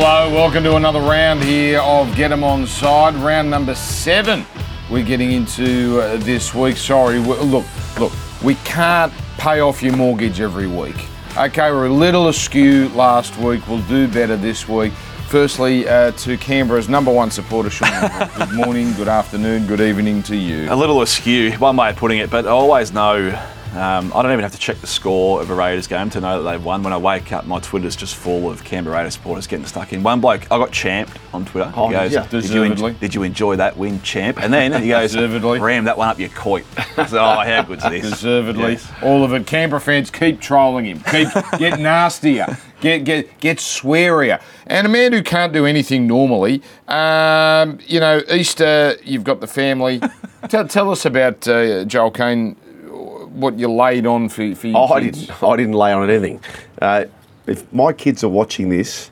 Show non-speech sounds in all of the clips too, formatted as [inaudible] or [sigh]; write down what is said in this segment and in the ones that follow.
Hello, welcome to another round here of Get 'em on side, round number seven. We're getting into uh, this week. Sorry, w- look, look, we can't pay off your mortgage every week. Okay, we're a little askew last week. We'll do better this week. Firstly, uh, to Canberra's number one supporter, Sean. good [laughs] morning, good afternoon, good evening to you. A little askew, one way of putting it, but I always know. Um, I don't even have to check the score of a Raiders game to know that they've won. When I wake up, my Twitter's just full of Canberra Raiders supporters getting stuck in. One bloke, I got champed on Twitter. Oh, he goes, yeah, did, you en- did you enjoy that win, champ? And then he goes, Deservedly. ram that one up your coit. I said, oh, how good's this? Deservedly, Yes. all of it. Canberra fans keep trolling him. Keep get nastier. Get get get swearier. And a man who can't do anything normally. Um, you know, Easter. You've got the family. [laughs] tell, tell us about uh, Joel Caine. What you laid on for, for your I kids. didn't. I didn't lay on anything. Uh, if my kids are watching this,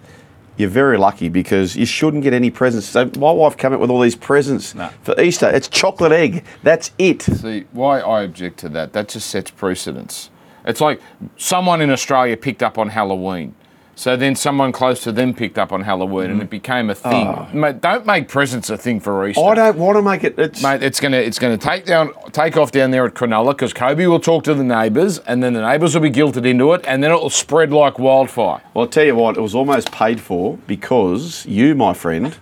you're very lucky because you shouldn't get any presents. So my wife came up with all these presents No. for Easter. It's chocolate egg. That's it. See why I object to that. That just sets precedence. It's like someone in Australia picked up on Halloween. So then someone close to them picked up on Halloween and it became a thing. Mate, don't make presents a thing for Easter. I don't want to make it. It's, Mate, it's gonna it's gonna take down take off down there at Cronulla because Kobe will talk to the neighbours and then the neighbours will be guilted into it and then it will spread like wildfire. Well, I'll tell you what. It was almost paid for because you, my friend,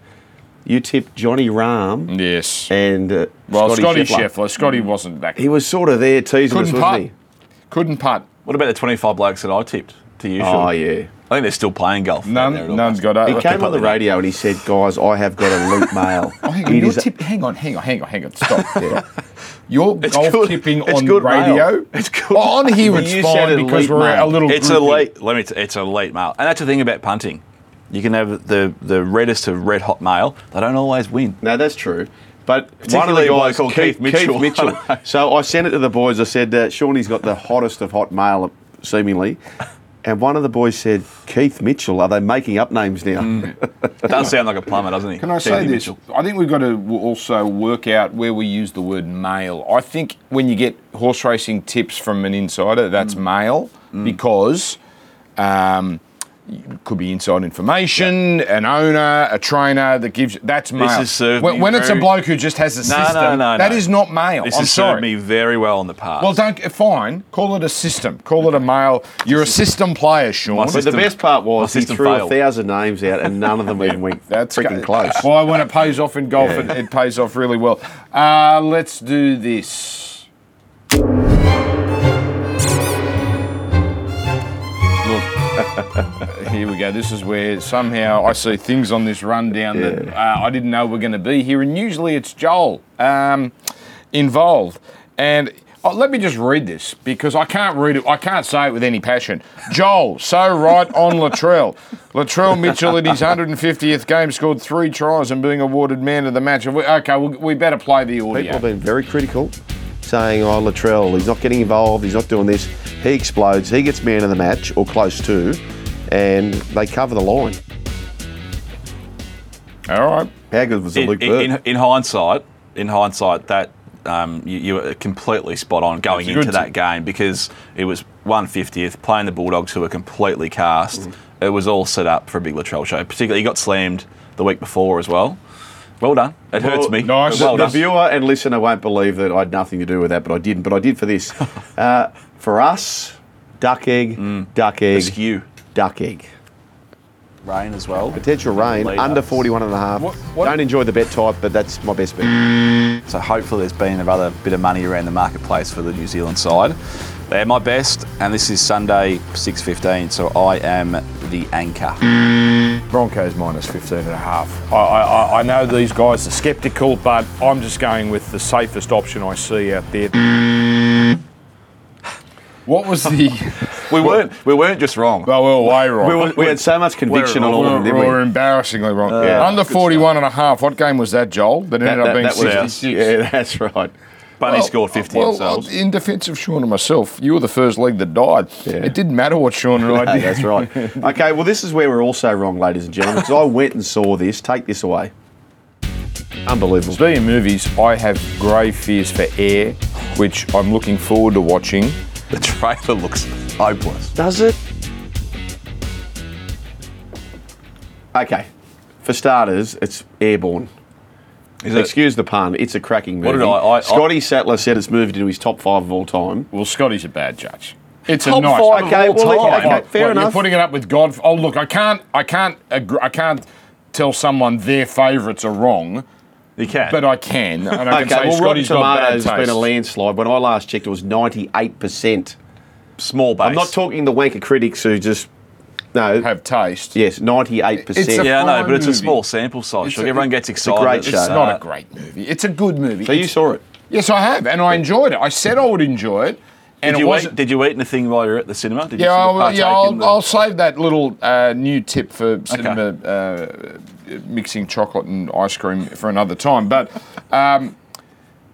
you tipped Johnny Rahm Yes. and uh, well, Scotty Scheffler. Scheffler. Scotty wasn't that. He was sort of there teasing us, couldn't wasn't putt. Couldn't putt. What about the 25 blokes that I tipped to you, he? Sean? Oh yeah. I think they're still playing golf. None, out there at none's all. got He came on the radio and he said, "Guys, I have got elite [laughs] mail. Oh, hang on, your tip, hang on, hang on, hang on, hang on. Stop. [laughs] Yeah. Your golf good. tipping It's on good radio. mail. [laughs] It's good. Well, on here Well, it's fine because we're a mail. little. It's groupie. late. Let me. T- it's late mail, and that's the thing about punting. You can have the the reddest of red hot mail. They don't always win. No, that's true. But one of Particularly the a bloke guys, called Keith, Keith Mitchell. Keith Mitchell. so I sent it to the boys. I said, uh, Shawnee's got the hottest of hot mail, seemingly. And one of the boys said, Keith Mitchell, are they making up names now? [laughs] It does sound like a plumber, doesn't he? Can I say Keith this? Mitchell. I think we've got to also work out where we use the word male. I think when you get horse racing tips from an insider, Mm. that's male because um, it could be inside information, an owner, a trainer that gives that's male. has served when me when it's a bloke who just has a No, system, no, no, that no. is not male. This I'm has sorry. served me very well in the past. Well, don't fine. Call it a system. Call it a male. You're a system player, Sean. My But the best part was he threw failed. a thousand names out and none of them even went [laughs] That's freaking go- close. Why, when it pays off in golf, it, it pays off really well. Uh, let's do this. [laughs] here we go. This is where somehow I see things on this rundown that uh, I didn't know were going to be here, and usually it's Joel um, involved. And oh, let me just read this because I can't read it. I can't say it with any passion. Joel, so right on Latrell. [laughs] Latrell Mitchell in his 150th game scored three tries and being awarded man of the match. Okay, we, we better play the audio. People have been very critical, saying, oh, Latrell, he's not getting involved, he's not doing this. He explodes, he gets man of the match, or close to, and they cover the line. All right. How good was the in, Luke in, Bird? in, in hindsight, in hindsight, that um, you, you were completely spot on going into that tip. game because it was 150th playing the Bulldogs who were completely cast. Mm. It was all set up for a big Latrell show. Particularly, he got slammed the week before as well. Well done. It hurts me. nice. but Well the done. viewer and listener won't believe that I had nothing to do with that, but I didn't. But I did for this. [laughs] uh, for us, duck egg, Mm. duck egg, Skew. duck egg. Rain as well. Potential rain, Lead under ups. 41 and a half. What- what- Don't enjoy the bet type, but that's my best bet. So hopefully there's been another bit of money around the marketplace for the New Zealand side. They're my best, and this is Sunday 6:15. So I am the anchor. Broncos minus 15 and a half. I, I, I know these guys are sceptical, but I'm just going with the safest option I see out there. What was the. [laughs] We weren't. We weren't just wrong. Well, we were way wrong. We, were, we had so much conviction we're- on all of were, them, we didn't we? were embarrassingly wrong. yeah. Under 41 and a half. What game was that, Joel? That ended up being was 66. Yeah, [laughs] that's right. Bunny Well, scored 50 well, themselves. In defence of Sean and myself, you were the first leg that died. It didn't matter what Sean and I [laughs] did. that's right. Okay, well, this is where we're also wrong, ladies and gentlemen, because I went and saw this. Take this away. Unbelievable. Speaking of movies, I have grave fears for Air, which I'm looking forward to watching. The trailer looks hopeless. Does it? Okay. For starters, it's airborne. Is it? Excuse the pun. It's a cracking movie. What did I- I- Scotty Sattler said it's moved into his top five of all time. Well, Scotty's a bad judge. It's a Top nice. five Okay, of all well, time. okay, fair What, enough. You're putting it up with God. Oh, look, I can't, I can't, I can't tell someone their favourites are wrong, You can. but I can, and I can Okay, say well, Scotty's got bad Tomatoes has been a landslide. When I last checked, it was 98%. small base. I'm not talking the wanker critics who just, no, Have taste. yes, 98%. It's a- Yeah, I know, fine but it's a movie. small sample size. It's Sure, a- everyone gets a excited. great at show. It's not a great movie. It's a good movie. so you saw it. Yes, I have, and I enjoyed it. I said I would enjoy it, and Did you, wasn't. eat, did you eat anything while you were at the cinema? Did you Yeah, sort I'll, yeah, I'll, the- I'll save that little uh, new tip for cinema uh, mixing chocolate and ice cream for another time. But um,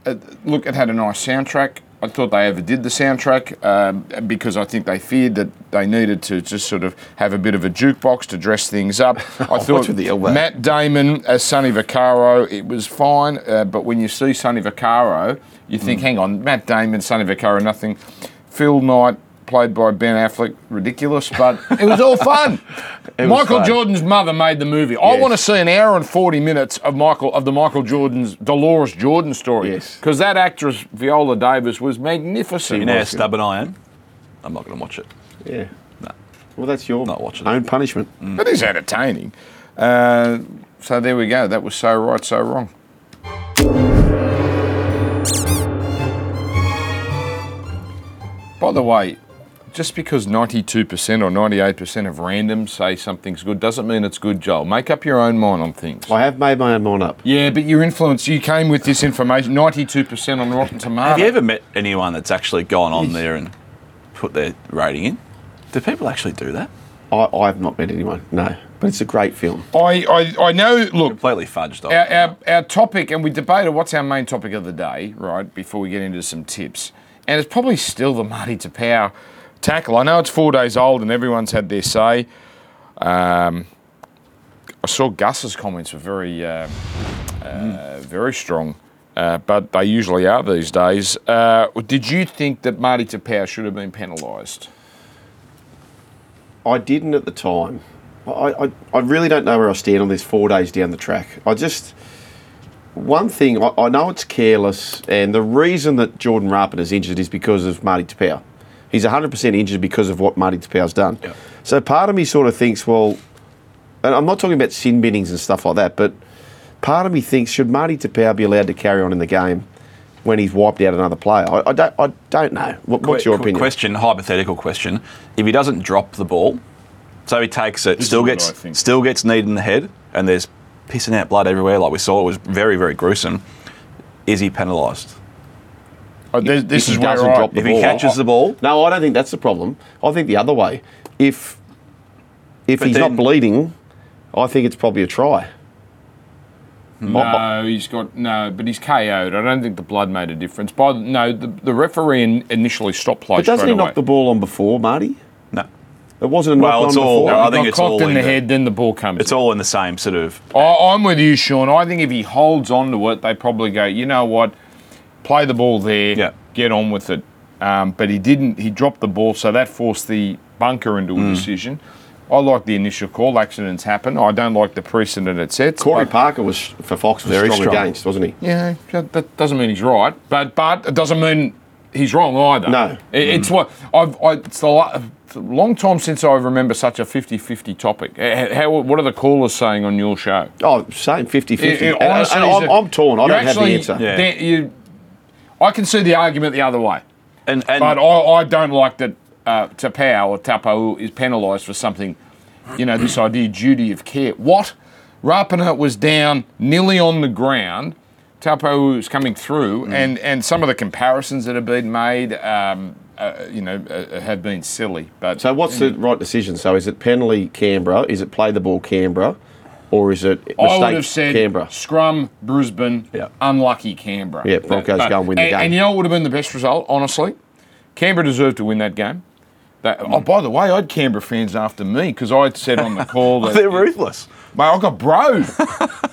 uh, look, it had a nice soundtrack. I thought they overdid the soundtrack um, because I think they feared that they needed to just sort of have a bit of a jukebox to dress things up. [laughs] I thought? Matt Damon as Sonny Vaccaro, it was fine, uh, but when you see Sonny Vaccaro, you think, hang on, Matt Damon, Sonny Vaccaro, nothing. Phil Knight, played by Ben Affleck, ridiculous, but it was all fun. [laughs] was Michael fun. Jordan's mother made the movie. I Yes. want to see an hour and forty minutes of Michael of the Michael Jordan's Deloris Jordan story. Yes. because that actress Viola Davis was magnificent. You know how stubborn I am? I'm not going to watch it. Yeah. Well, that's your Not watching it. own punishment. It is entertaining. Uh, so there we go. That was so right, so wrong. By the way, just because 92% or 98% of randoms say something's good doesn't mean it's good, Joel. Make up your own mind on things. I have made my own mind up. Yeah, but your influence, you came with this information 92% on Rotten Tomatoes. Have you ever met anyone that's actually gone on there and put their rating in? Do people actually do that? I, I have not met anyone, no. But it's a great film. I, I, I know, look, Completely fudged off. our, our, our topic, and we debated what's our main topic of the day, right, before we get into some tips. And it's probably still the Marty Taupau tackle. I know it's four days old and everyone's had their say. Um, I saw Gus's comments were very, uh, uh, very strong, uh, but they usually are these days. Uh, did you think that Marty Taupau should have been penalised? I didn't at the time. I, I, I really don't know where I stand on this four days down the track. I just. One thing, I, I know it's careless, and the reason that Jordan Rapana is injured is because of Marty Taupau. He's 100% injured because of what Marty Taupau's done. Yeah. So part of me sort of thinks, well, and I'm not talking about sin binnings and stuff like that, but part of me thinks, should Marty Tapau be allowed to carry on in the game when he's wiped out another player? I, I, don't, I don't know. What, what's your Qu- opinion? Question, hypothetical question. If he doesn't drop the ball, so he takes it, This still is what I gets still gets kneed in the head, and there's pissing out blood everywhere, like we saw. It was very very gruesome. Is he penalised? Oh, this this If is he where doesn't I, drop the If he ball. catches the ball, No, I don't think that's the problem. I think the other way. If if But he's then- not bleeding, I think it's probably a try. No, he's got no, but he's KO'd. I don't think the blood made a difference. By no, the, the referee in, initially stopped play But doesn't he away. knock the ball on before, Marty? no. It wasn't a Well, knock it's on all- before. I He think got it's all in in the the- head, then the ball comes. It's in. all in the same sort of. I, I'm with you, Sean. I think if he holds on to it, they probably go. You know what? Play the ball there. Yeah. Get on with it. Um, but he didn't. He dropped the ball, so that forced the bunker into Hmm. a decision. I like the initial call. Accidents happen. I don't like the precedent it sets. Corey Parker was for Fox was Very strong, strong. against, wasn't he? Yeah, that that doesn't mean he's right, but but it doesn't mean he's wrong either. No. It- it's what I've. I, it's a, lo- it's a long time since I remember such a 50-50 topic. Uh, How, what are the callers saying on your show? Oh, same 50 50. It- it honestly and is I'm, a- I'm torn. I don't have the answer. Yeah. I can see the argument the other way, And, and but I, I don't like that uh, Taupau or Taupau is penalised for something. You know, this idea duty of care. What? Rapana was down nearly on the ground. Taupau was coming through, Mm. and, and some of the comparisons that have been made, um, uh, you know, uh, have been silly. But So what's the right decision? So is it penalty Canberra? Is it play the ball Canberra? Or is it I would have said Canberra? scrum Brisbane, Yeah. unlucky Canberra. Yeah, Broncos go and win the and, game. And you know what would have been the best result, honestly? Canberra deserved to win that game. That, Oh, by the way, I had Canberra fans after me because I said on the call [laughs] that they're ruthless. Mate, I got broed.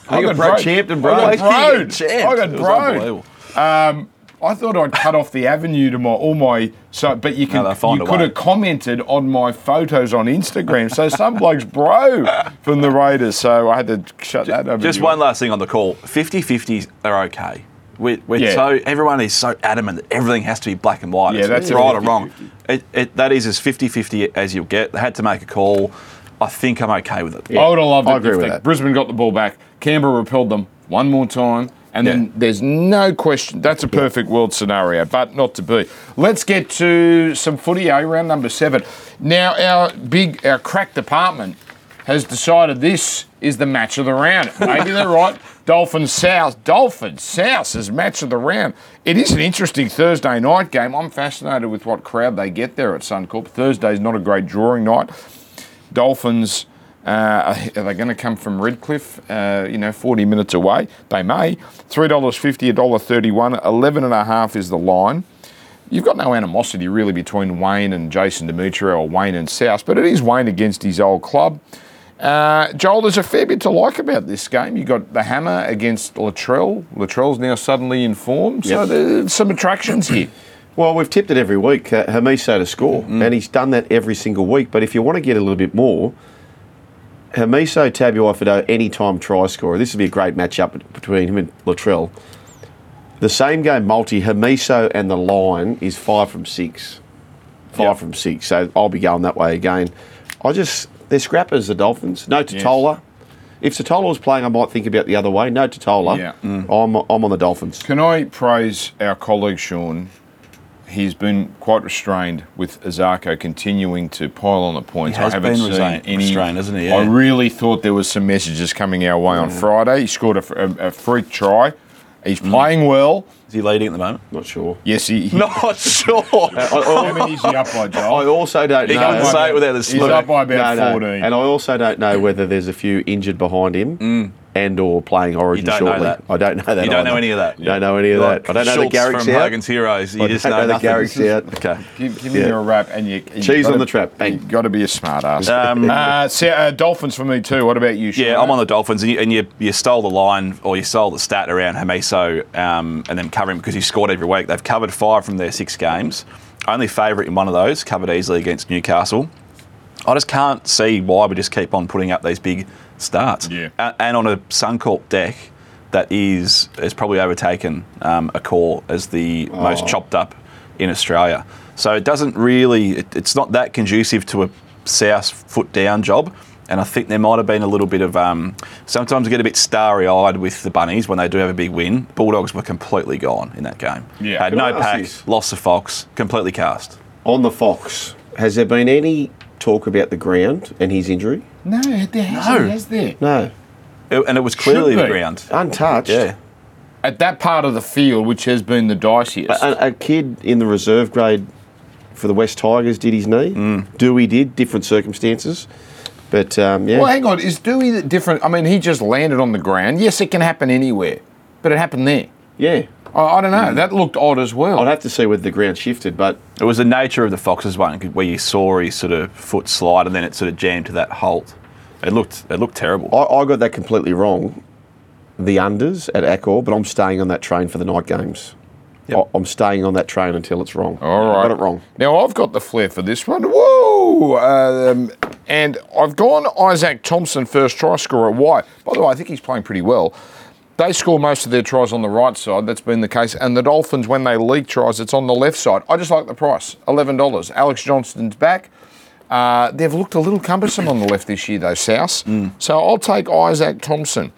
[laughs] I got bro- champed and broed. I got Why can't you broed. get champed? I got unbelievable. Um, I thought I'd cut off the avenue to my all my so, but you can they'll you could way. have commented on my photos on Instagram. So some blokes bro from the Raiders. So I had to shut that over. Just one last thing on the call 50 50s are okay. We're, we're Yeah. so everyone is so adamant that everything has to be black and white. Yeah, It's that's right or 50-50. wrong. It, it, that is as 50 50 as you'll get. They had to make a call. I think I'm okay with it. I would have loved it I agree if with they- that. Brisbane got the ball back. Canberra repelled them one more time. And then Yeah. there's no question. That's a perfect world scenario, but not to be. Let's get to some footy, eh? Round number seven. Now, our big, our crack department has decided this is the match of the round. [laughs] Maybe they're right. Dolphins South. Dolphins South is match of the round. It is an interesting Thursday night game. I'm fascinated with what crowd they get there at Suncorp. Thursday's not a great drawing night. Dolphins, uh, are they going to come from Redcliffe, uh, you know, 40 minutes away? They may. $3.50, $1.31, 11 and a half is the line. You've got no animosity really between Wayne and Jason Demetriou or Wayne and South, but it is Wayne against his old club. Uh, Joel, there's a fair bit to like about this game. You've got the hammer against Latrell. Latrell's now suddenly in form, so Yep. there's some attractions here. [clears throat] Well, we've tipped it every week, uh, Hamiso to score, and he's done that every single week. But if you want to get a little bit more, Hamiso Tabuai anytime try scorer. This would be a great matchup between him and Latrell. The same game multi, Hamiso and the line is five from six. Five Yep. from six. So I'll be going that way again. I just, they're scrappers, the Dolphins. No Totola. If Totola was playing, I might think about the other way. No Totola. Yeah. Mm. I'm, I'm on the Dolphins. Can I praise our colleague Sean? He's been quite restrained with Isaako continuing to pile on the points. He has I haven't been seen restrained- any. restrained, hasn't he? I really thought there was some messages coming our way on mm. Friday. He scored a freak try. He's mm. playing well. Is he leading at the moment? Not sure. Yes, he. he Not [laughs] sure. how many is he up by, I also don't He know. can't say it without the He's up by about No, no. 14. And I also don't know whether there's a few injured behind him mm. And or playing Origin. You don't know shortly. that. I don't know that. You don't know any of that. Don't know any of Like that. I don't know Schultz the Garrick's from out. Hogan's Heroes. You I just don't know know the nothing. Garrick's out. Okay. Give, give me Yeah. your rap and you. you Cheese gotta- on the trap. Bang. You got to be a smart ass. Um, [laughs] uh, so, uh, Dolphins for me too. What about you? Sean? Yeah, I'm on the Dolphins, and you, and you, you stole the line or you stole the stat around Hamiso um, and then covering because he scored every week. They've covered five from their six games. Only favourite in one of those, covered easily against Newcastle. I just can't see why we just keep on putting up these big starts. Yeah. A- And on a Suncorp deck that is has probably overtaken um, Accor as the most chopped up in Australia. So it doesn't really, it, it's not that conducive to a South foot down job. And I think there might have been a little bit of. Um, sometimes I get a bit starry eyed with the Bunnies when they do have a big win. Bulldogs were completely gone in that game. Yeah. Had no pack, lost the Fox, completely cast. On the Fox, has there been any talk about the ground and his injury? No, there hasn't, No. has there? No. It- and it was clearly the ground. Untouched. Yeah. At that part of the field, which has been the diciest. A, a kid in the reserve grade for the West Tigers did his knee. Mm. Dewey did, different circumstances. But um, yeah. Well, hang on. Is Dewey different? I mean, he just landed on the ground. Yes, it can happen anywhere, but it happened there. yeah. I, I don't know. That looked odd as well. I'd have to see whether the ground shifted, but It was the nature of the Foxes one where you saw his sort of foot slide and then it sort of jammed to that halt. It looked it looked terrible. I, I got that completely wrong. The unders at Accor, but I'm staying on that train for the night games. Yep. I, I'm staying on that train until it's wrong. All I right. got it wrong. Now I've got the flair for this one. Whoa! Um, and I've gone Isaac Thompson first try scorer. Why? By the way, I think he's playing pretty well. They score most of their tries on the right side. That's been the case. And the Dolphins, when they leak tries, it's on the left side. I just like the price. Eleven dollars. Alex Johnston's back. Uh, they've looked a little cumbersome on the left this year, though, South. So I'll take Isaac Thompson.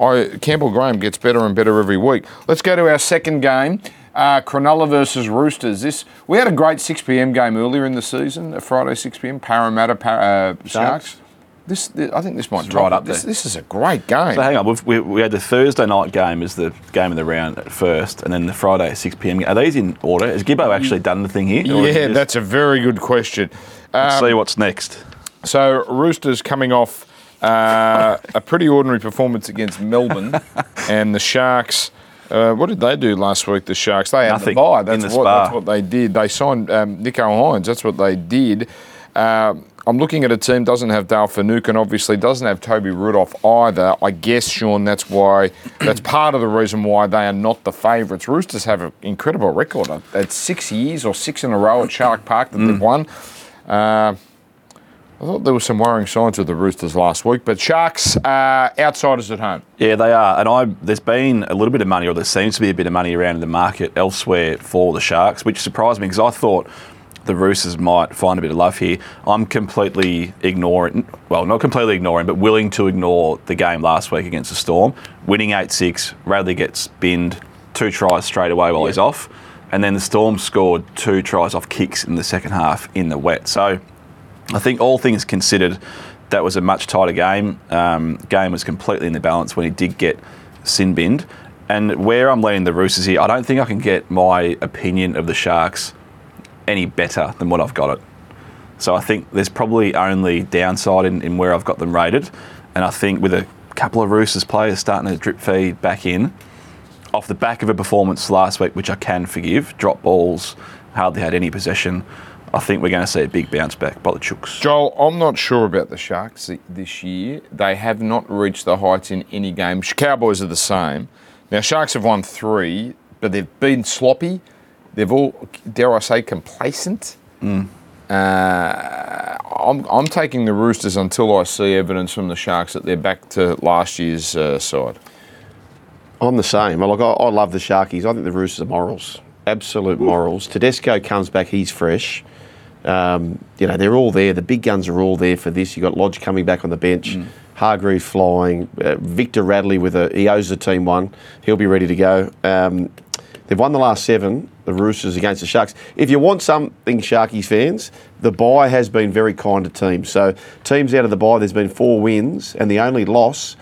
I, Campbell Graham gets better and better every week. Let's go to our second game. Uh, Cronulla versus Roosters. This we had a great 6 p.m. game earlier in the season, a Friday 6 p.m. Parramatta Par- uh, Sharks. This, thi- I think this might It's right up there. This, this is a great game. So hang on, we've, we, we had the Thursday night game as the game of the round at first, and then the Friday at 6 p.m. Are these in order? Has Gibbo actually done the thing here? Or is it yeah, that's a very good question. let's Um, see what's next. So Roosters coming off uh, [laughs] a pretty ordinary performance against Melbourne, [laughs] and the Sharks. Uh, what did they do last week? The Sharks. They had the Nothing in That's the what. That's what they did. They signed um, Nicho Hynes. That's what they did. Um, I'm looking at a team doesn't have Dale Finucane, and obviously doesn't have Toby Rudolf either. I guess Sean, that's why that's part of the reason why they are not the favourites. Roosters have an incredible record. It's six years or six in a row at Shark Park that they've won. Uh, I thought there were some worrying signs with the Roosters last week, but Sharks uh, outsiders at home. Yeah, they are. And I there's been a little bit of money, or there seems to be a bit of money around in the market elsewhere for the Sharks, which surprised me because I thought the Roosters might find a bit of love here. I'm completely ignoring, well, not completely ignoring, but willing to ignore the game last week against the Storm. Winning 8 6, Radley gets binned two tries straight away while he's off. And then the Storm scored two tries off kicks in the second half in the wet. So I think all things considered, that was a much tighter game. Um, game was completely in the balance when he did get sin binned. And where I'm leaning the Roosters here, I don't think I can get my opinion of the Sharks any better than what I've got it. So I think there's probably only downside in, in where I've got them rated. And I think with a couple of Roosters players starting to drip feed back in, off the back of a performance last week, which I can forgive, drop balls, hardly had any possession. I think we're going to see a big bounce back by the Chooks. Joel, I'm not sure about the Sharks this year. They have not reached the heights in any game. Cowboys are the same. Now, Sharks have won three, but they've been sloppy. They've all, dare I say, complacent. Uh, I'm, I'm taking the Roosters until I see evidence from the Sharks that they're back to last year's uh, side. I'm the same. Like I, I love the Sharkies. I think the Roosters are morals, absolute morals. Tedesco comes back, he's fresh. Um, you know they're all there. The big guns are all there for this. You've got Lodge coming back on the bench, Hargreave flying, uh, Victor Radley with a he owes the team one. He'll be ready to go. Um, they've won the last seven. The Roosters against the Sharks. If you want something, Sharkies fans, the buy has been very kind to teams. So teams out of the buy, there's been four wins, and the only loss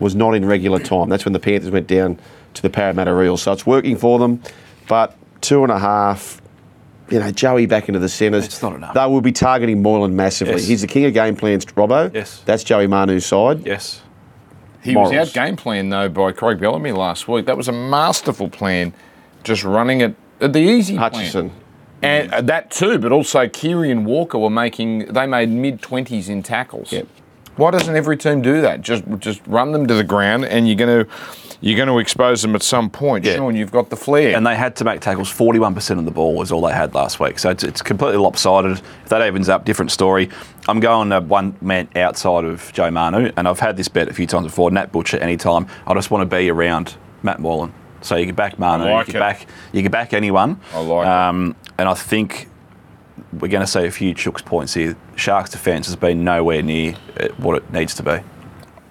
was not in regular time. That's when the Panthers went down to the Parramatta Eels. So it's working for them, but two and a half. You know, Joey back into the centres. It's not enough. They will be targeting Moylan massively. Yes. He's the king of game plans, Robbo. Yes. That's Joey Manu's side. Yes. He Morals. was out game plan though by Craig Bellamy last week. That was a masterful plan, just running it uh, the easy Hutchison. plan. And uh, that too, but also Keary and Walker were making. They made mid twenties in tackles. Yep. Why doesn't every team do that? Just just run them to the ground, and you're going to you're going to expose them at some point. Yeah. Sean, you've got the flair. And they had to make tackles. 41% of the ball was all they had last week. So it's, it's completely lopsided. If that evens up, different story. I'm going uh, one man outside of Joe Manu, and I've had this bet a few times before. Nat Butcher, anytime. I just want to be around Matt Moylan. So you can back Manu, like you can it. back you can back anyone. I like it. um, And I think we're going to see a few chooks points here. Sharks defence has been nowhere near uh, what it needs to be.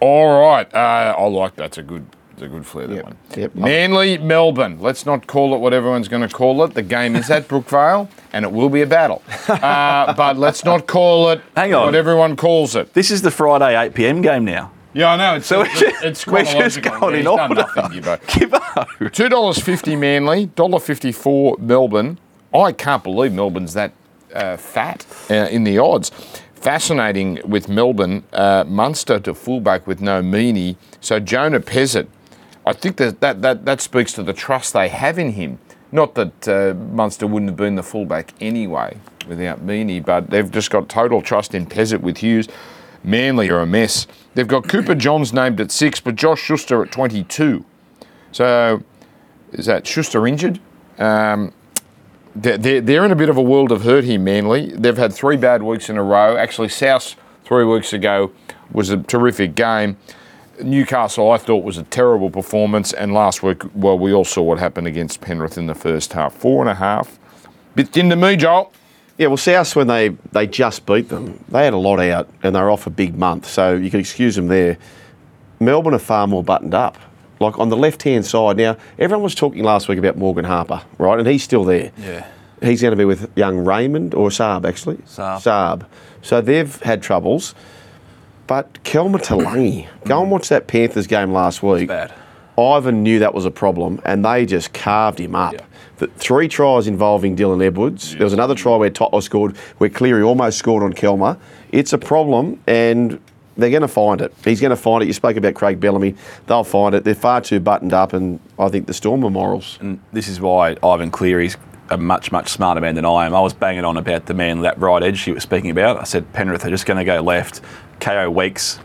All right, uh, I like that's a good. It's a good flair that Yep, one. yep. Manly, Melbourne. Let's not call it what everyone's going to call it. The game is at Brookvale, and it will be a battle. [laughs] Uh, but let's not call it Hang on. what everyone calls it. This is the Friday 8 p.m. game now. Yeah, I know. It's, So it's, just- it's we're just going in order. nothing, Gibbo. [laughs] Give up. Two dollars fifty Manly, dollar fifty four Melbourne. I can't believe Melbourne's that uh, fat uh, in the odds. Fascinating with Melbourne, uh, Munster to fullback with no Meaney. So Jonah Pezet, I think that that, that that speaks to the trust they have in him. Not that uh, Munster wouldn't have been the fullback anyway without Meaney, but they've just got total trust in Pezet with Hughes. Manly are a mess. They've got Cooper Johns named at six, but Josh Schuster at 22. So is that Schuster injured? Um, they're, they're, in a bit of a world of hurt here, Manly. They've had three bad weeks in a row. Actually, South three weeks ago was a terrific game. Newcastle, I thought, was a terrible performance. And last week, well, we all saw what happened against Penrith in the first half. Four and a half. Bit thin to me, Joel. Yeah, well, South when they they just beat them, they had a lot out and they're off a big month, so you can excuse them there. Melbourne are far more buttoned up. Like on the left hand side now, everyone was talking last week about Morgan Harper, right? And he's still there. Yeah. He's going to be with young Raymond or Saab actually. Saab. Saab. So they've had troubles. But Kelma Tuilagi, go and watch that Panthers game last week. Bad. Ivan knew that was a problem, and they just carved him up. Yeah. The three tries involving Dylan Edwards. There was another try where Totler scored, where Cleary almost scored on Kelmer. It's a problem, and they're going to find it. He's going to find it. You spoke about Craig Bellamy. They'll find it. They're far too buttoned up, and I think the Storm are morals. And this is why Ivan Cleary's a much, much smarter man than I am. I was banging on about the man, that right edge he was speaking about. I said, Penrith are just going to go left. KO Weeks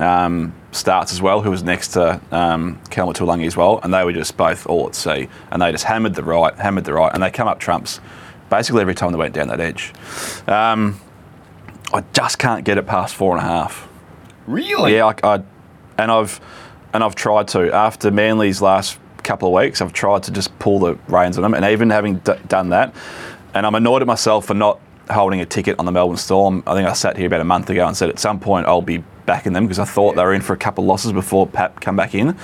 um, starts as well, who was next to um, Kelma Tuilagi as well, and they were just both all at sea. And they just hammered the right, hammered the right, and they come up trumps basically every time they went down that edge. Um, I just can't get it past four and a half. Really? Yeah, I, I, and I've and I've tried to after Manly's last couple of weeks. I've tried to just pull the reins on them, and even having d- done that, and I'm annoyed at myself for not holding a ticket on the Melbourne Storm. I think I sat here about a month ago and said at some point I'll be backing them because I thought they were in for a couple of losses before Pap come back in,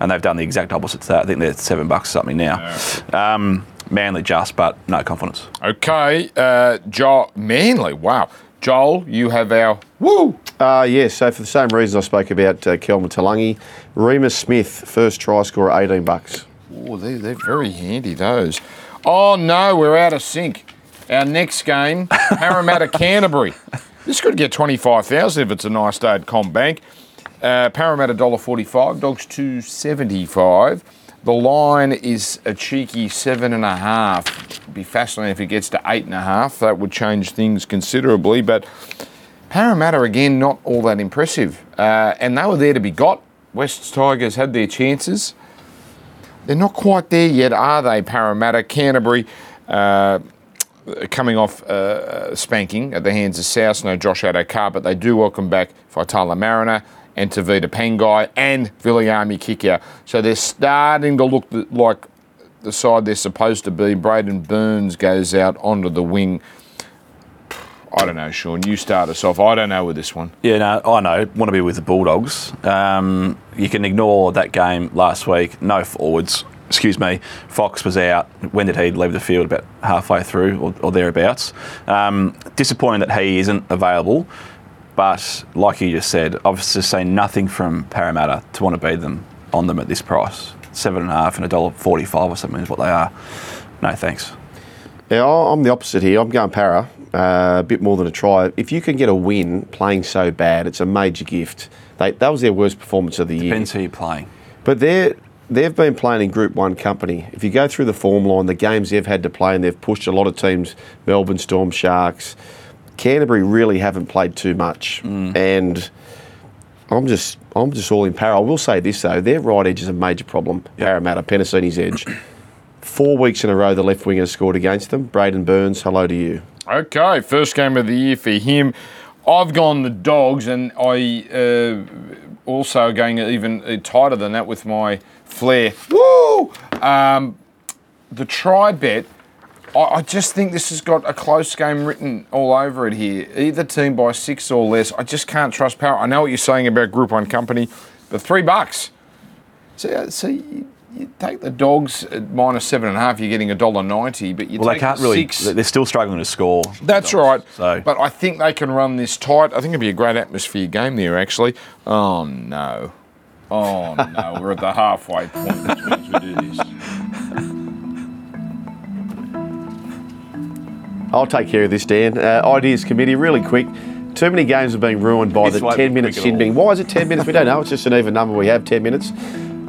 and they've done the exact opposite to that. I think they're seven bucks or something now. Um, Manly just, but no confidence. Okay, uh, Joel Manly. Wow, Joel, you have our woo. Uh, yes, so for the same reason I spoke about uh, Kelma Tuilagi, Reimis Smith, first try scorer, 18 bucks. Oh, they're, they're very handy, those. Oh, no, we're out of sync. Our next game, [laughs] Parramatta Canterbury. This could get 25,000 if it's a nice day at CommBank. Uh, Parramatta $1.45, Dogs 275 The line is a cheeky seven and a half. It'd be fascinating if it gets to eight and a half. That would change things considerably. But Parramatta, again, not all that impressive. Uh, and they were there to be got. West Tigers had their chances. They're not quite there yet, are they, Parramatta? Canterbury uh, coming off uh, spanking at the hands of South. No Josh Addo-Carr, but they do welcome back Vitala Mariner and Tevita Pangai and Viliame Kikau. So they're starting to look like the side they're supposed to be. Braidon Burns goes out onto the wing. I don't know, Sean. You start us off. I don't know with this one. Yeah, no, I know. Want to be with the Bulldogs. Um, you can ignore that game last week. No forwards. Excuse me. Fox was out. When did he leave the field? About halfway through or, or thereabouts. Um, disappointing that he isn't available. But like you just said, I've just seen nothing from Parramatta to want to beat them on them at this price. Seven and a half and a dollar forty-five or something is what they are. No thanks. Yeah, I'm the opposite here. I'm going para, uh, a bit more than a try. If you can get a win playing so bad, it's a major gift. They, that was their worst performance of the year. Depends who you're playing. But they're, they've been playing in Group 1 company. If you go through the form line, the games they've had to play, and they've pushed a lot of teams, Melbourne Storm, Sharks, Canterbury really haven't played too much. And I'm just I'm just all in para. I will say this, though. Their right edge is a major problem. Parramatta, Penisini's edge. [clears throat] Four weeks in a row, the left winger has scored against them. Braidon Burns, hello to you. Okay, first game of the year for him. I've gone the dogs, and I uh, also going even tighter than that with my flair. Woo! Um, the try bet. I, I just think this has got a close game written all over it here. Either team by six or less. I just can't trust power. I know what you're saying about Group One company, but three bucks. So, uh, so you, you take the dogs at minus seven and a half. You're getting a dollar ninety, but you Well, they take can't the really. six. They're still struggling to score. That's Dogs. right. So, But I think they can run this tight. I think it'd be a great atmosphere game there, actually. Oh, no. Oh, no. We're at the halfway point, which means we do this. I'll take care of this, Dan. Uh, ideas committee, really quick. Too many games are being ruined by This the won't 10 be minute quick at sin all. being. Why is it 10 minutes? We don't know. It's just an even number. We have 10 minutes.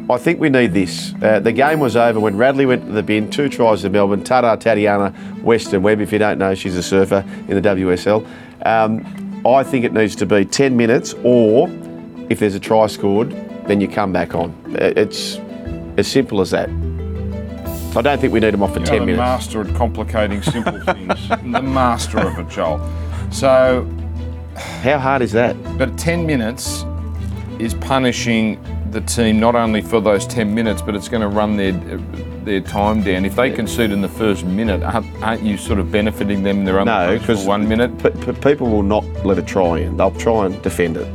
I think we need this. Uh, the game was over when Radley went to the bin, two tries to Melbourne. Tada Tatiana Weston-Webb, if you don't know, she's a surfer in the WSL. Um, I think it needs to be 10 minutes, or if there's a try scored, then you come back on. Uh, It's as simple as that. I don't think we need them off for You're 10 the minutes. master at complicating simple [laughs] things. the master of it, Joel. So, How hard is that? but 10 minutes is punishing the team not only for those 10 minutes, but it's going to run their their time down. If they concede in the first minute, aren't, aren't you sort of benefiting them? They're only No, punished for because one minute. P- p- people will not let a try in. They'll try and defend it.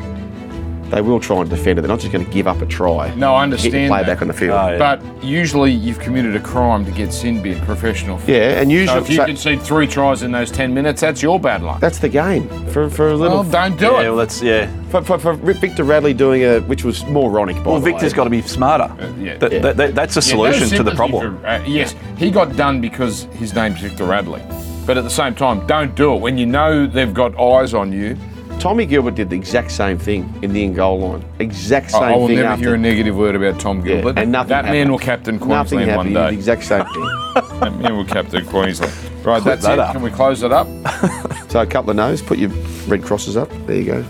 They will try and defend it. They're not just going to give up a try. No, I Get your understand. play that. back on the field. Oh, yeah. But usually you've committed a crime to get sin bin professional. Yeah, and So usually if you so- concede three tries in those 10 minutes, that's your bad luck. that's the game for, for a little. Well, don't do yeah, it. well, that's yeah. for, for, for Victor Radley doing a, which was moronic. By Well, the Victor's way. got to be smarter. yeah. That- Yeah. that- that- that's a Yeah, no solution to the problem. for- uh, yes, he got done because his name's Victor Radley. But at the same time, don't do it. When you know they've got eyes on you, Tommy Gilbert did the exact same thing in the in goal line. Exact same I I will thing. never after, hear a negative word about Tom Yeah, Gilbert. and nothing that man will captain Nothing Queensland happened. one He did the day. exact same thing. [laughs] that man will captain Queensland. Right, Clip that's that it. up. Can we close it up? [laughs] so a couple of no's. Put your red crosses up. There you go.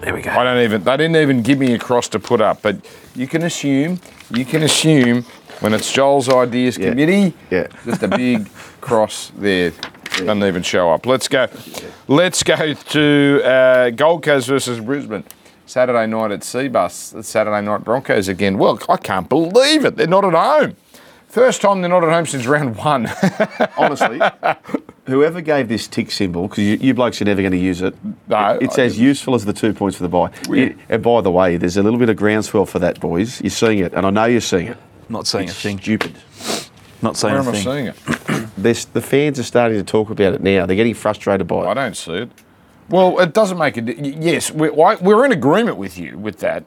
There we go. I don't even. They didn't even give me a cross to put up. But you can assume. You can assume when it's Joel's ideas Yeah. committee. Yeah. Just a big [laughs] cross there. Doesn't even show up. Let's go. Let's go to uh, Gold Coast versus Brisbane. Saturday night at Cbus. It's Saturday night Broncos again. Well, I can't believe it. They're not at home. First time they're not at home since round one. [laughs] Honestly, whoever gave this tick symbol, because you, you blokes are never going to use it, No, it- it's I as useful as the two points for the buy. It- and by the way, there's a little bit of groundswell for that, boys. You're seeing it, and I know you're seeing it. Not saying a thing. Stupid. Not saying Where a am I seeing it? [coughs] This, the fans are starting to talk about it now. They're getting frustrated by it. I don't see it. Well, it doesn't make it. Yes, we're, I- we're in agreement with you with that,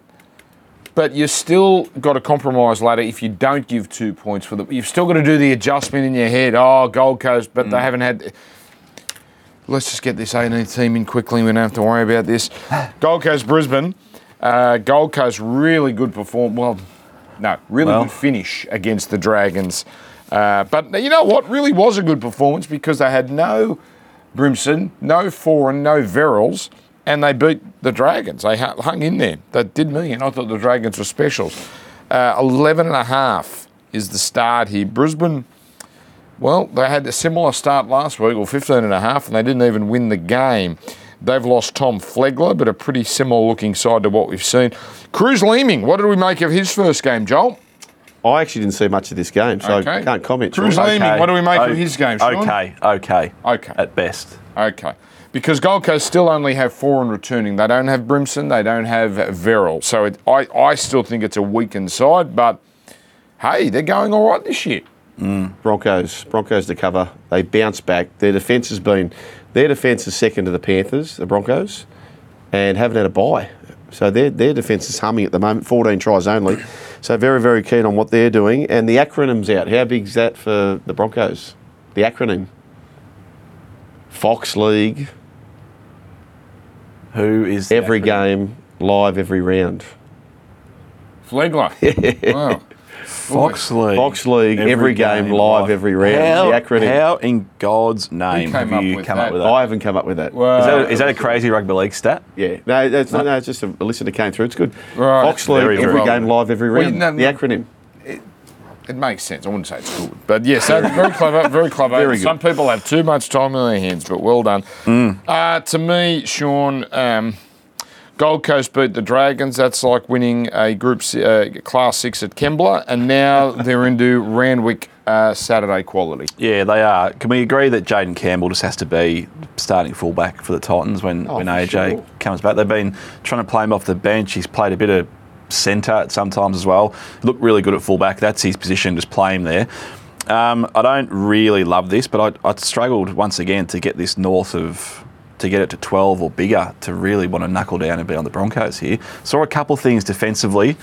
but you've still got to compromise later if you don't give two points for the. You've still got to do the adjustment in your head. Oh, Gold Coast, but they haven't had. Let's just get this 18 team in quickly. We don't have to worry about this. [laughs] Gold Coast, Brisbane. Uh, Gold Coast really good perform. Well, no, really Well. good finish against the Dragons. Uh, but you know what? Really was a good performance because they had no Brimson, no Foran, no Verrills, and they beat the Dragons. They hung in there. That did me, and I thought the Dragons were specials. Uh, 11 and a half is the start here. Brisbane, well, they had a similar start last week, or 15 and a half, and they didn't even win the game. They've lost Tom Flegler, but a pretty similar looking side to what we've seen. Cruz Leeming, what did we make of his first game, Joel? I actually didn't see much of this game, so I can't comment. Cruz Sean. Leeming, what do we make O- of his game, Sean? Okay, okay. Okay. At best. Okay. Because Gold Coast still only have four in returning. They don't have Brimson, they don't have Verrill. So it, I, I still think it's a weakened side, but hey, they're going all right this year. Mm. Broncos, Broncos to cover. They bounce back. Their defence has been, their defence is second to the Panthers, the Broncos, and haven't had a bye. So their their defence is humming at the moment. 14 tries only. So very very keen on what they're doing. And the acronym's out. How big's that for the Broncos? The acronym. Fox League. Who is Every acronym? game, live every round. Flegler. [laughs] wow. Fox League. Fox League, every, game, live every round. How, the acronym. how in God's name have you with come that? up with that? I haven't come up with that. Well, Is that, is that a crazy rugby league stat? Yeah, no, that's not, no, it's just a, a listener came through. It's good. Right. Fox League, Very, every game live, every Well, round. no, the acronym. it makes sense. I wouldn't say it's good. But yes, [laughs] that's very clever, very clever. Very. Some people have too much time in their hands, but well done. Uh, to me, Sean, um, Gold Coast beat the Dragons. That's like winning a Group uh, Class 6 at Kembla, and now [laughs] they're into Randwick uh, Saturday quality. Yeah, they are. Can we agree that Jayden Campbell just has to be starting fullback for the Titans when, Oh, when AJ sure. comes back? They've been trying to play him off the bench. He's played a bit of centre sometimes as well. Looked really good at fullback. That's his position. Just play him there. Um, I don't really love this, but I, I struggled once again to get this north of to get it to 12 or bigger to really want to knuckle down and be on the Broncos here. Saw a couple things defensively,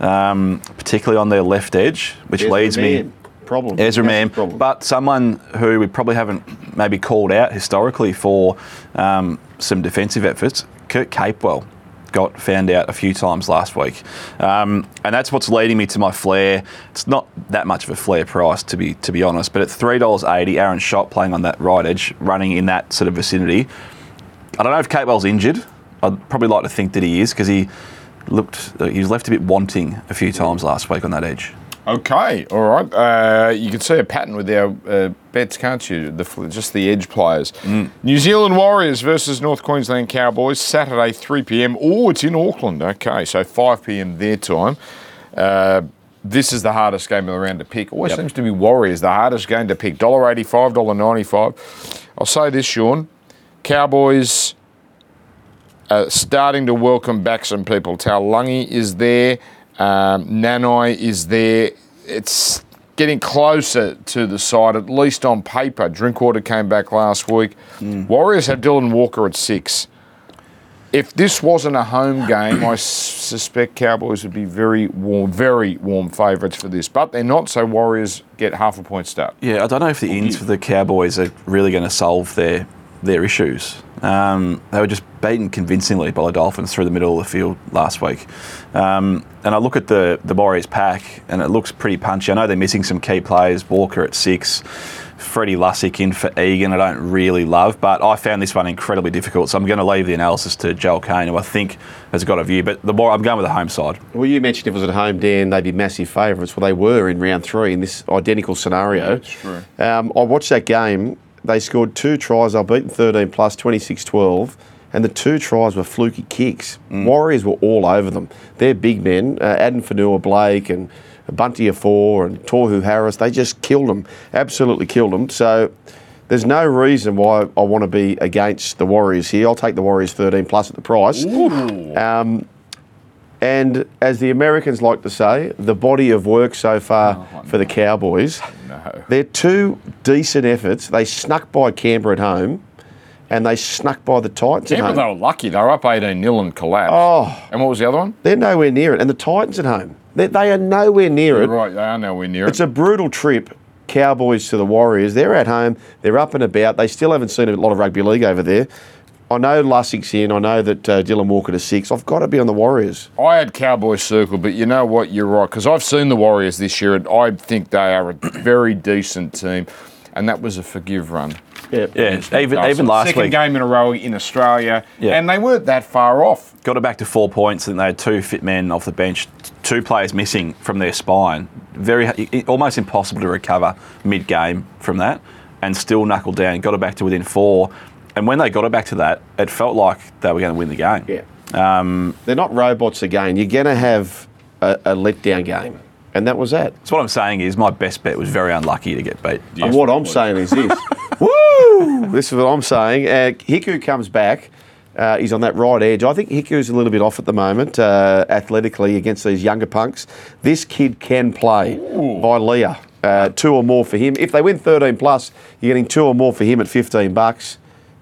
um, particularly on their left edge, which Ezra leads me. Mam, Problem. Ezra Massive Mam, Problem. but someone who we probably haven't maybe called out historically for um, some defensive efforts, Kurt Capewell got found out a few times last week, um, and that's what's leading me to my flare. It's not that much of a flare price to be to be honest, but at three dollars eighty, Aaron Shot playing on that right edge, running in that sort of vicinity. I don't know if Capewell's injured. I'd probably like to think that he is because he looked he was left a bit wanting a few times last week on that edge. Okay, all right. Uh, you can see a pattern with our uh, bets, can't you? The, just the edge players. New Zealand Warriors versus North Queensland Cowboys, Saturday, 3 p.m. Oh, it's in Auckland. Okay, so 5 p.m. their time. Uh, this is the hardest game of the round to pick. Always seems to be Warriors, the hardest game to pick. $1.85, $1.95. I'll say this, Sean. Cowboys starting to welcome back some people. Taulungi is there, um, Nanai is there. It's getting closer to the side, at least on paper. Drinkwater came back last week. Warriors have Dylan Walker at six. If this wasn't a home game, I suspect Cowboys would be very warm, very warm favourites for this. But they're not, so Warriors get half a point start. Yeah, I don't know if the ins for the Cowboys are really going to solve their their issues. Um, they were just beaten convincingly by the Dolphins through the middle of the field last week. Um, and I look at the, the Warriors pack and it looks pretty punchy. I know they're missing some key players, Walker at six, Freddie Lussick in for Egan, I don't really love, but I found this one incredibly difficult. So I'm going to leave the analysis to Joel Caine, who I think has got a view. But the more I'm going with the home side. Well, you mentioned if it was at home, Dan, they'd be massive favourites. Well, they were in round three in this identical scenario. That's true. Um, I watched that game. They scored two tries. They beaten 13 plus, 26 12. And the two tries were fluky kicks. Warriors were all over them. They're big men. Uh, Addin Fonua-Blake and Bunty Afoa and Tohu Harris, they just killed them. Absolutely killed them. So there's no reason why I want to be against the Warriors here. I'll take the Warriors 13 plus at the price. Um, and as the Americans like to say, the body of work so far oh, for the Cowboys, No. they're two decent efforts. They snuck by Canberra at home, and they snuck by the Titans at Canberra, they were lucky. They were up 18 0 and collapsed. Oh. And what was the other one? They're nowhere near it, and the Titans at home. They, they are nowhere near it. Right, they are nowhere near It's it. It's a brutal trip. Cowboys to the Warriors. They're at home. They're up and about. They still haven't seen a lot of rugby league over there. I know Lussick's in. I know that uh, Dylan Walker to six. I've got to be on the Warriors. I had Cowboys circle, but you know what? You're right because I've seen the Warriors this year, and I think they are a [coughs] very decent team, and that was a forgive run. Yeah. Yeah, even, Newcastle. even last second week, game in a row in Australia, Yeah. and they weren't that far off. got it back to four points, and they had two fit men off the bench, two players missing from their spine. Very almost impossible to recover mid game from that, and still knuckled down. Got it back to within four, and when they got it back to that, it felt like they were going to win the game. Yeah. Um, They're not robots again. You're going to have a, a letdown game. And that was that. So what I'm saying is, my best bet was very unlucky to get beat. And what I'm saying is this. [laughs] Woo! This is what I'm saying. Uh, Hiku comes back. Uh, he's on that right edge. I think Hiku's a little bit off at the moment, uh, athletically, against these younger punks. This kid can play by Leah. Uh, two or more for him. If they win 13 plus, you're getting two or more for him at 15 bucks.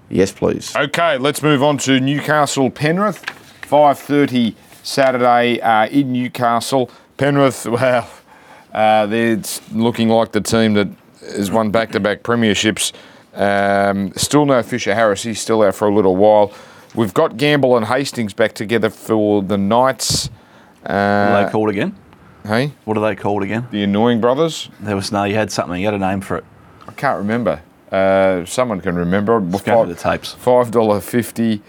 Yes, please. Okay, let's move on to Newcastle Penrith, 5:30 Saturday uh, in Newcastle. Penrith, [laughs] well, uh, they're looking like the team that has won back-to-back premierships. Um, still no Fisher Harris. He's still out for a little while. We've got Gamble and Hastings back together for the Knights. What are Uh, they called again? hey, What are they called again? the annoying brothers. There was no. You had something. You had a name for it. I can't remember. Uh, someone can remember. For the tapes. Five dollar fifty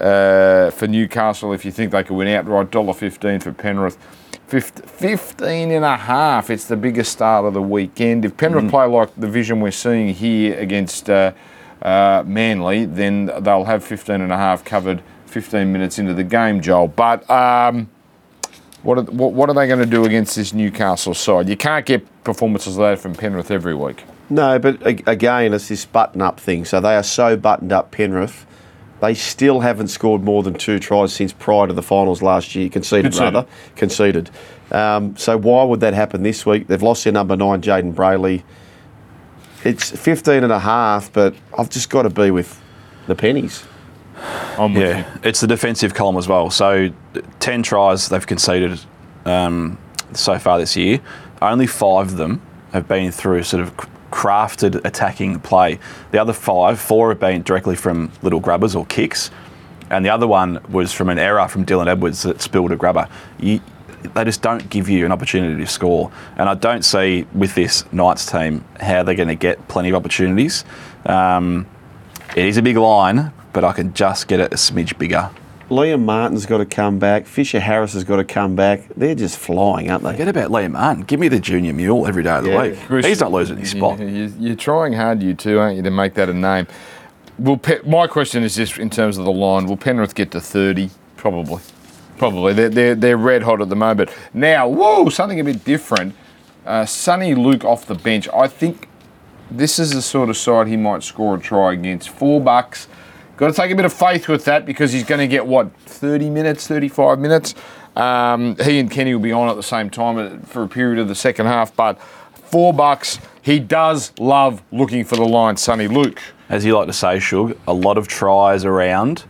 uh, for Newcastle if you think they could win outright. Dollar fifteen for Penrith. Fif- 15 and a half. It's the biggest start of the weekend. If Penrith play like the vision we're seeing here against uh, uh, Manly, then they'll have 15 and a half covered 15 minutes into the game, Joel. But um, what, are, what, what are they going to do against this Newcastle side? You can't get performances like that from Penrith every week. No, but again, it's this button up thing. So they are so buttoned up, Penrith. They still haven't scored more than two tries since prior to the finals last year. Conceded, Conceded. rather. Conceded. Um, so why would that happen this week? They've lost their number nine, Jayden Brailey. It's 15 and a half, but I've just got to be with the pennies. I'm with you. Yeah, it's the defensive column as well. So, 10 tries they've conceded um, so far this year. Only five of them have been through sort of crafted attacking play. The other five, four have been directly from little grubbers or kicks, and the other one was from an error from Dylan Edwards that spilled a grubber. You, they just don't give you an opportunity to score, and I don't see with this Knights team how they're going to get plenty of opportunities. Um, it is a big line, but I can just get it a smidge bigger. Liam Martin's got to come back. Fisher Harris has got to come back. They're just flying, aren't they? Forget about Liam Martin. Give me the junior mule every day of the Yeah. week. He's not losing his spot. You- you- You're trying hard, you two, aren't you, to make that a name? Will Pe- my question is just in terms of the line, will Penrith get to 30? Probably, probably. They're they're, they're red hot at the moment. Now, whoa, something a bit different. Uh, Soni Luke off the bench. I think this is the sort of side he might score a try against. Four bucks. Got to take a bit of faith with that because he's going to get what 30 minutes, 35 minutes. Um, he and Kenny will be on at the same time uh, for a period of the second half, but four bucks. He does love looking for the line, Soni Luke. As you like to say, Shug, a lot of tries around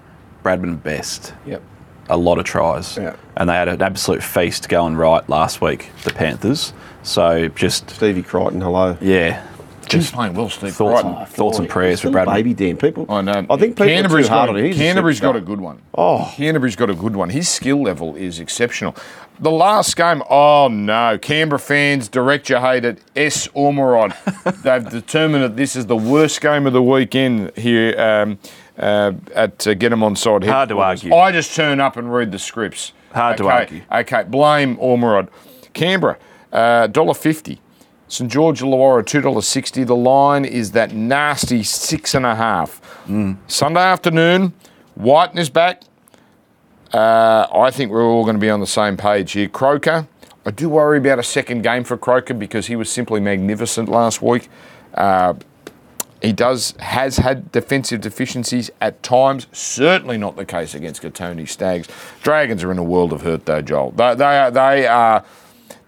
Bradman Best. Yep. A lot of tries. Yeah. And they had an absolute feast going right last week, the Panthers. So just, Stevie Crichton, hello. yeah. Just playing well, Steve Thoughts, Crichton. and, thoughts and prayers for Still a Bradman. baby Dan. People. I know. I think people Canterbury's are too hard got, on him. He's a Canterbury's got a good one. Oh. Canterbury's got a good one. His skill level is exceptional. The last game, oh no, Canberra fans, direct your hate at S. Ormerod. [laughs] They've determined that this is the worst game of the weekend here um, uh, at uh, Get 'em on side. Hard to argue. I just turn up and read the scripts. Hard to argue. Okay, blame Ormerod. Canberra, uh, $1.50. St George Illawarra, $2.60. The line is that nasty six and a half. Mm. Sunday afternoon, Wighton is back. Uh, I think we're all going to be on the same page here. Croker, I do worry about a second game for Croker because he was simply magnificent last week. Uh, he does has had defensive deficiencies at times. Certainly not the case against Katoni Stags. Dragons are in a world of hurt though, Joel. They, they are they are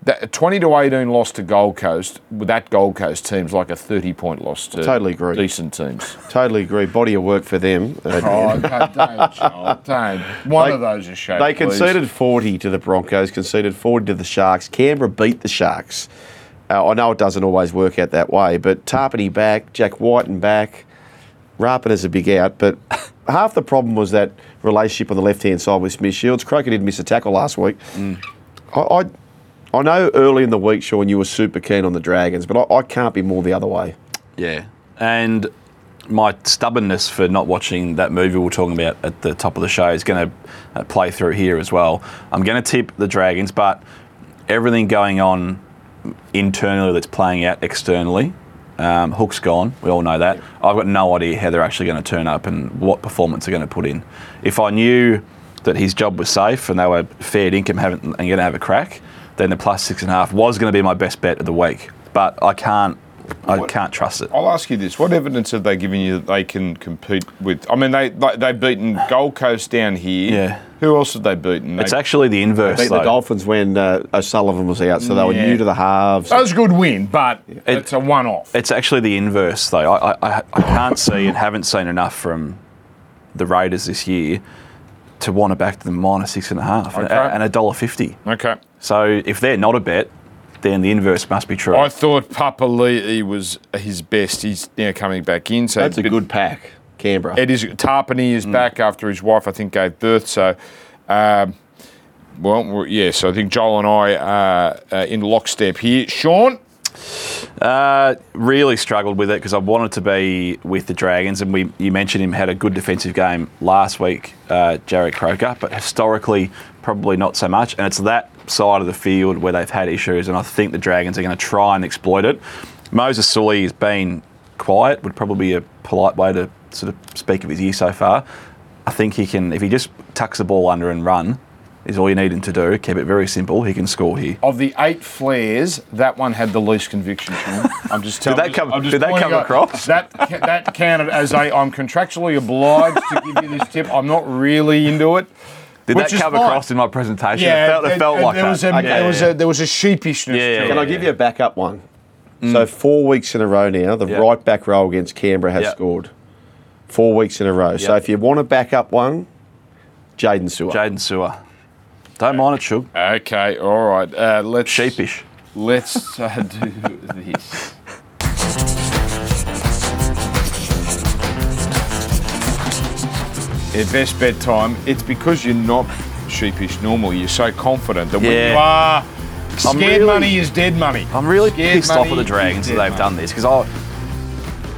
that 20 to 18 loss to Gold Coast. That Gold Coast team's like a 30 point loss to Totally agree. decent teams. Totally agree. Body of work for them. Oh, don't, [laughs] don't. One They- of those is shape. They please. conceded 40 to the Broncos, conceded 40 to the Sharks. Canberra beat the Sharks. Uh, I know it doesn't always work out that way, but Tapine back, Jack White Wighton back, Rapana big out. But [laughs] half the problem was that relationship on the left hand side with Smith Shields. Croker did miss a tackle last week. I, I, I know early in the week, Sean, you were super keen on the Dragons, but I, I can't be more the other way. Yeah. And my stubbornness for not watching that movie we were talking about at the top of the show is going to uh, play through here as well. I'm going to tip the Dragons, but everything going on internally that's playing out externally. Um, Hook's gone. We all know that. I've got no idea how they're actually going to turn up and what performance they're going to put in. If I knew that his job was safe and they were fair income having, and going to have a crack, then the plus six and a half was going to be my best bet of the week. But I can't. I can't trust it. I'll ask you this: What evidence have they given you that they can compete with? I mean, they they they've beaten Gold Coast down here. Yeah. Who else have they beaten? It's actually the inverse, They Beat the. Dolphins when uh, O'Sullivan was out, so they were new to the halves. that was a good win, but it's a one-off. It's actually the inverse, though. I, I, I can't see and haven't seen enough from the Raiders this year to want to back them minus six and a half and- Okay. and a dollar fifty. okay. So if they're not a bet, then the inverse must be true. I thought Papalii was his best. He's now coming back in. So That's a good pack, Canberra. It is Tapine Mm. is back after his wife, I think, gave birth. So, um, well, we're- yes, I think Joel and I are uh, in lockstep here. Sean, Uh, really struggled with it because I wanted to be with the Dragons, and we you mentioned him had a good defensive game last week, uh, Jarrod Croker, but historically probably not so much. And it's that side of the field where they've had issues, and I think the Dragons are going to try and exploit it. Moses Suli has been quiet, would probably be a polite way to sort of speak of his year so far. I think he can, if he just tucks the ball under and run, is all you need him to do. Keep it very simple. He can score here. of the eight flares, that one had the least conviction. I'm just [laughs] telling. that you- come- just did that come out- across? That that counted as a. I'm contractually obliged to give you this tip. I'm not really into it. Did Which that is come fine. across in my presentation? it felt, it felt like there that. was a, Okay, there was a there was a sheepishness. Yeah, yeah, to it. Can I give you a backup one? So four weeks in a row now, the Yeah. right back row against Canberra has Yeah. scored. Four weeks in a row. So if you want a backup one, Jaydn Su'A. Jaydn Su'A. Don't mind it, Shug. Okay, all right. Uh, let's Sheepish. Let's uh, [laughs] do this. Best bedtime, it's because you're not sheepish normally. You're so confident that when Yeah. you are, scared really- money is dead money. I'm really Scared pissed off money at the Dragons is that dead they've money. done this because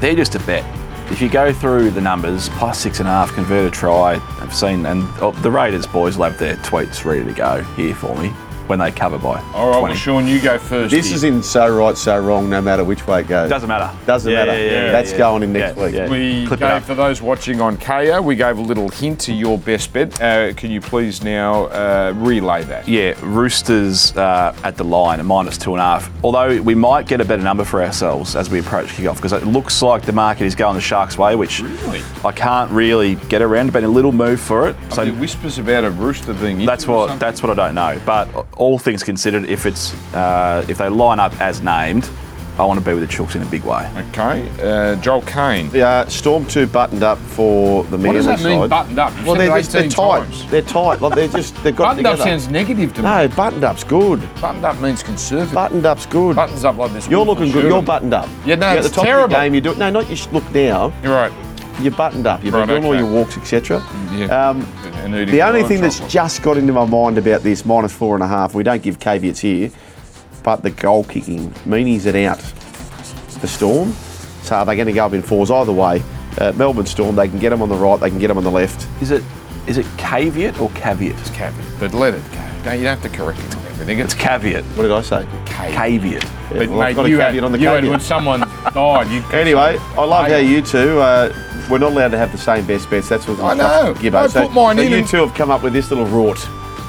they're just a bet. If you go through the numbers, plus six and a half, convert a try, I've seen, and oh, the Raiders boys will have their tweets ready to go here for me when they cover by All right, 20. well, Sean, you go first. This here. is in so right, so wrong, no matter which way it goes. Doesn't matter. Doesn't Yeah, matter. yeah, yeah, That's yeah. going in next Yeah, week. yeah. We Clip it gave up. for those watching on Kayo, we gave a little hint to your best bet. Uh, can you please now uh, relay that? Yeah, Roosters uh, at the line at minus two and a half. Although we might get a better number for ourselves as we approach kickoff because it looks like the market is going the Sharks' way, which Really? I can't really get around. But a little move for it. So So whispers about a rooster being that's what that's what I don't know. But all things considered, if it's uh, if they line up as named, I want to be with the Chooks in a big way. Okay. Uh, Joel Caine. Uh, Storm 2 buttoned up for the What does that mean, side. buttoned up? You've Well, said they're, it just, they're 18 tight. times. They're tight. Like they're just they've got Buttoned up together. sounds negative to me. No, buttoned up's good. Buttoned up means conservative. Buttoned up's good. Buttons up like this. You're Wolf looking shirt good. You're on. buttoned up. Yeah, no, You're it's at the top terrible. of your game. You do it. no, not you should look now. You're right. You're buttoned up. You've Right, been doing all okay. your walks, etc. Yeah. Um, And eating the only a lot of thing that's chocolate. just got into my mind about this minus four and a half, we don't give caveats here, but the goal kicking. Meaney's it out. The Storm. So are they going to go up in fours? Either way, uh, Melbourne Storm, they can get them on the right, they can get them on the left. Is it is it caveat or caveat? caveat, but let it go. No, you don't have to correct it on everything. It's It's caveat. What did I say? Caveat. But well, I've mate, got a you, had, caveat on the you had when someone died. You [laughs] Anyway, I love how you two. Uh, we're not allowed to have the same best bets. That's what I know. Gibbo. I so, put mine so in you and- two have come up with this little rort.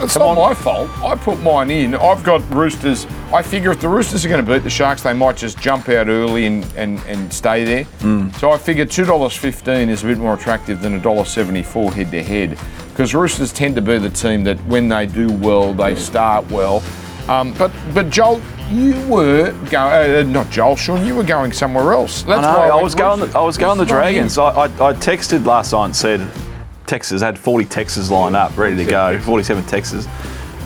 It's not my fault. I put mine in. I've got Roosters. I figure if the Roosters are going to beat the Sharks, they might just jump out early and, and, and stay there. So I figure two dollars fifteen is a bit more attractive than a dollar seventy four head to head, because Roosters tend to be the team that when they do well, they start well. Um, but but Joel, you were going uh, not Joel, Sean. You were going somewhere else. That's I know. why I was going. Roosters. I was going the It's not him. Dragons. I, I, I texted last night and said, Texas had 40 Texas lined up, ready to go. 47 Texas.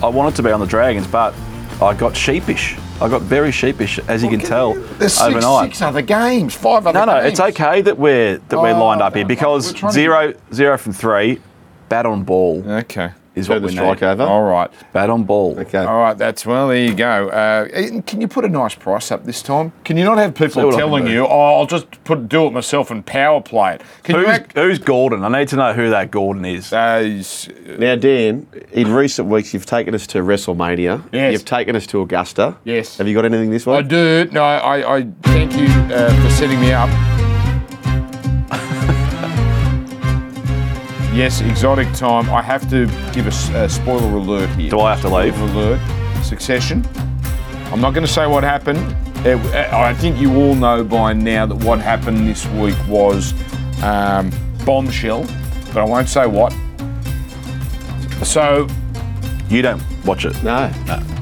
I wanted to be on the Dragons, but I got sheepish. I got very sheepish, as you can tell, There's six, overnight. six other games, five other No, no, games. it's okay that we're that we're Oh, lined up here because we're to- zero zero from three, bat on ball Okay. Is Turn what the we strike need. over. All right. Bat on ball. Okay. All right, that's well. There you go. Uh, can you put a nice price up this time? Can you not have people what I can telling you, "Oh, I'll just put do it myself and power play it"? Can you? Who's, Act, who's Gordon? I need to know who that Gordon is. uh, Now, Dan, in recent weeks, you've taken us to WrestleMania. Yes. You've taken us to Augusta. Yes. Have you got anything this way? I do. No, I, I thank you uh, for setting me up. Yes, exotic time. I have to give a spoiler alert here. Do I have to leave? Alert. Succession. I'm not going to say what happened. It- I think you all know by now that what happened this week was um, bombshell, but I won't say what. So You don't watch it. No.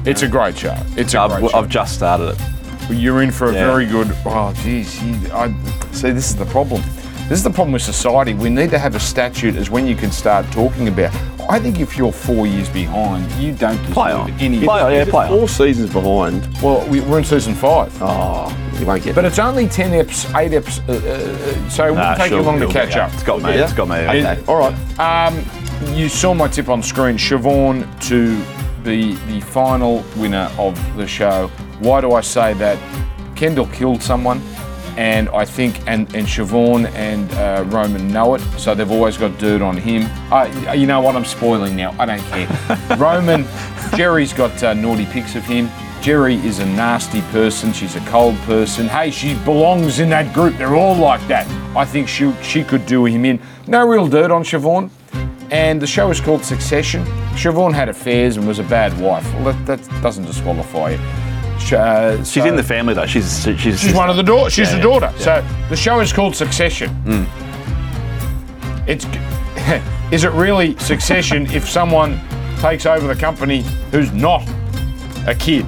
it's a great show. It's a great I've, show. I've just started it. You're in for a Yeah. very good. Oh, geez. You, I see. This is the problem. This is the problem with society. We need to have a statute as when you can start talking about. I think if you're four years behind, you don't deserve Play on. any. Play on, yeah, play on. Four seasons behind. Well, we, we're in season five. five, Oh, you won't get but it's only ten eps, eight eps, uh, uh, so it won't Nah, take you she'll- long to catch get up. It's got me. Yeah? It's got me. Okay. All right. Um, you saw my tip on screen. Siobhan to be the final winner of the show. Why do I say that? Kendall killed someone, and I think and and Siobhan and uh, Roman know it, so they've always got dirt on him. Uh, you know what? I'm spoiling now. I don't care. [laughs] Roman, Gerri's got uh, naughty pics of him. Gerri is a nasty person. She's a cold person. Hey, she belongs in that group. They're all like that. I think she she could do him in. No real dirt on Siobhan. And the show is called Succession. Siobhan had affairs and was a bad wife. Well, that, that doesn't disqualify you. Sh- Uh, She's so- in the family though. She's she's, She's one of the daughters. She's Yeah, the yeah, daughter. yeah. So the show is called Succession. It's [laughs] is it really Succession [laughs] if someone takes over the company who's not a kid?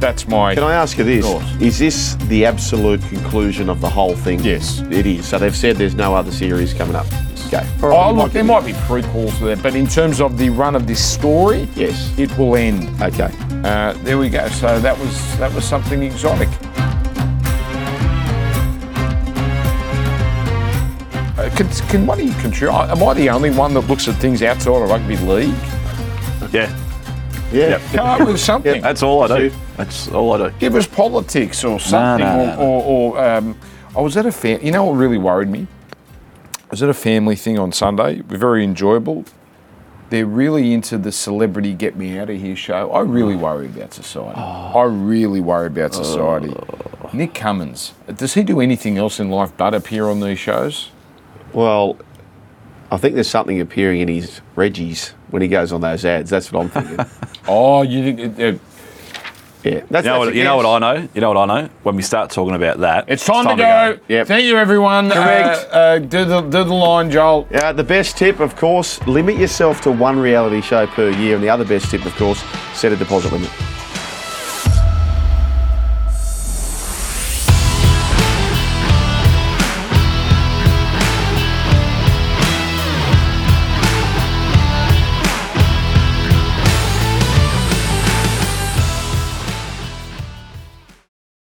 That's my. Can I ask you this? course. Is this the absolute conclusion of the whole thing? Yes. It is. So they've said there's no other series coming up. Okay. All Oh, look, might there get- might be prequels there, but in terms of the run of this story, Yes. it will end. Okay. Uh, there we go. So that was that was something exotic. Uh, can, can one of you contribute? Am I the only one that looks at things outside of rugby league? Yeah, Yeah. Yep. Come up with something. that's all I do. That's all I do. Give us politics or something. no, or, no, no. or, or um, I was at a fam- You know what really worried me? I was at a family thing on Sunday. Very enjoyable. They're really into the celebrity get me out of here show. I really worry about society. I really worry about society. Nick Cummins, does he do anything else in life but appear on these shows? Well, I think there's something appearing in his Reggie's when he goes on those ads. That's what I'm thinking. [laughs] Oh, you think uh, yeah. That's, You know, that's what, you know what I know? You know what I know? When we start talking about that, it's time, to go. Yep. Thank you, everyone. Correct. Uh, uh, do the do the line, Joel. Uh, the best tip, of course, limit yourself to one reality show per year. And the other best tip, of course, set a deposit limit.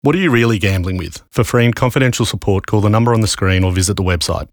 What are you really gambling with? For free and confidential support, call the number on the screen or visit the website.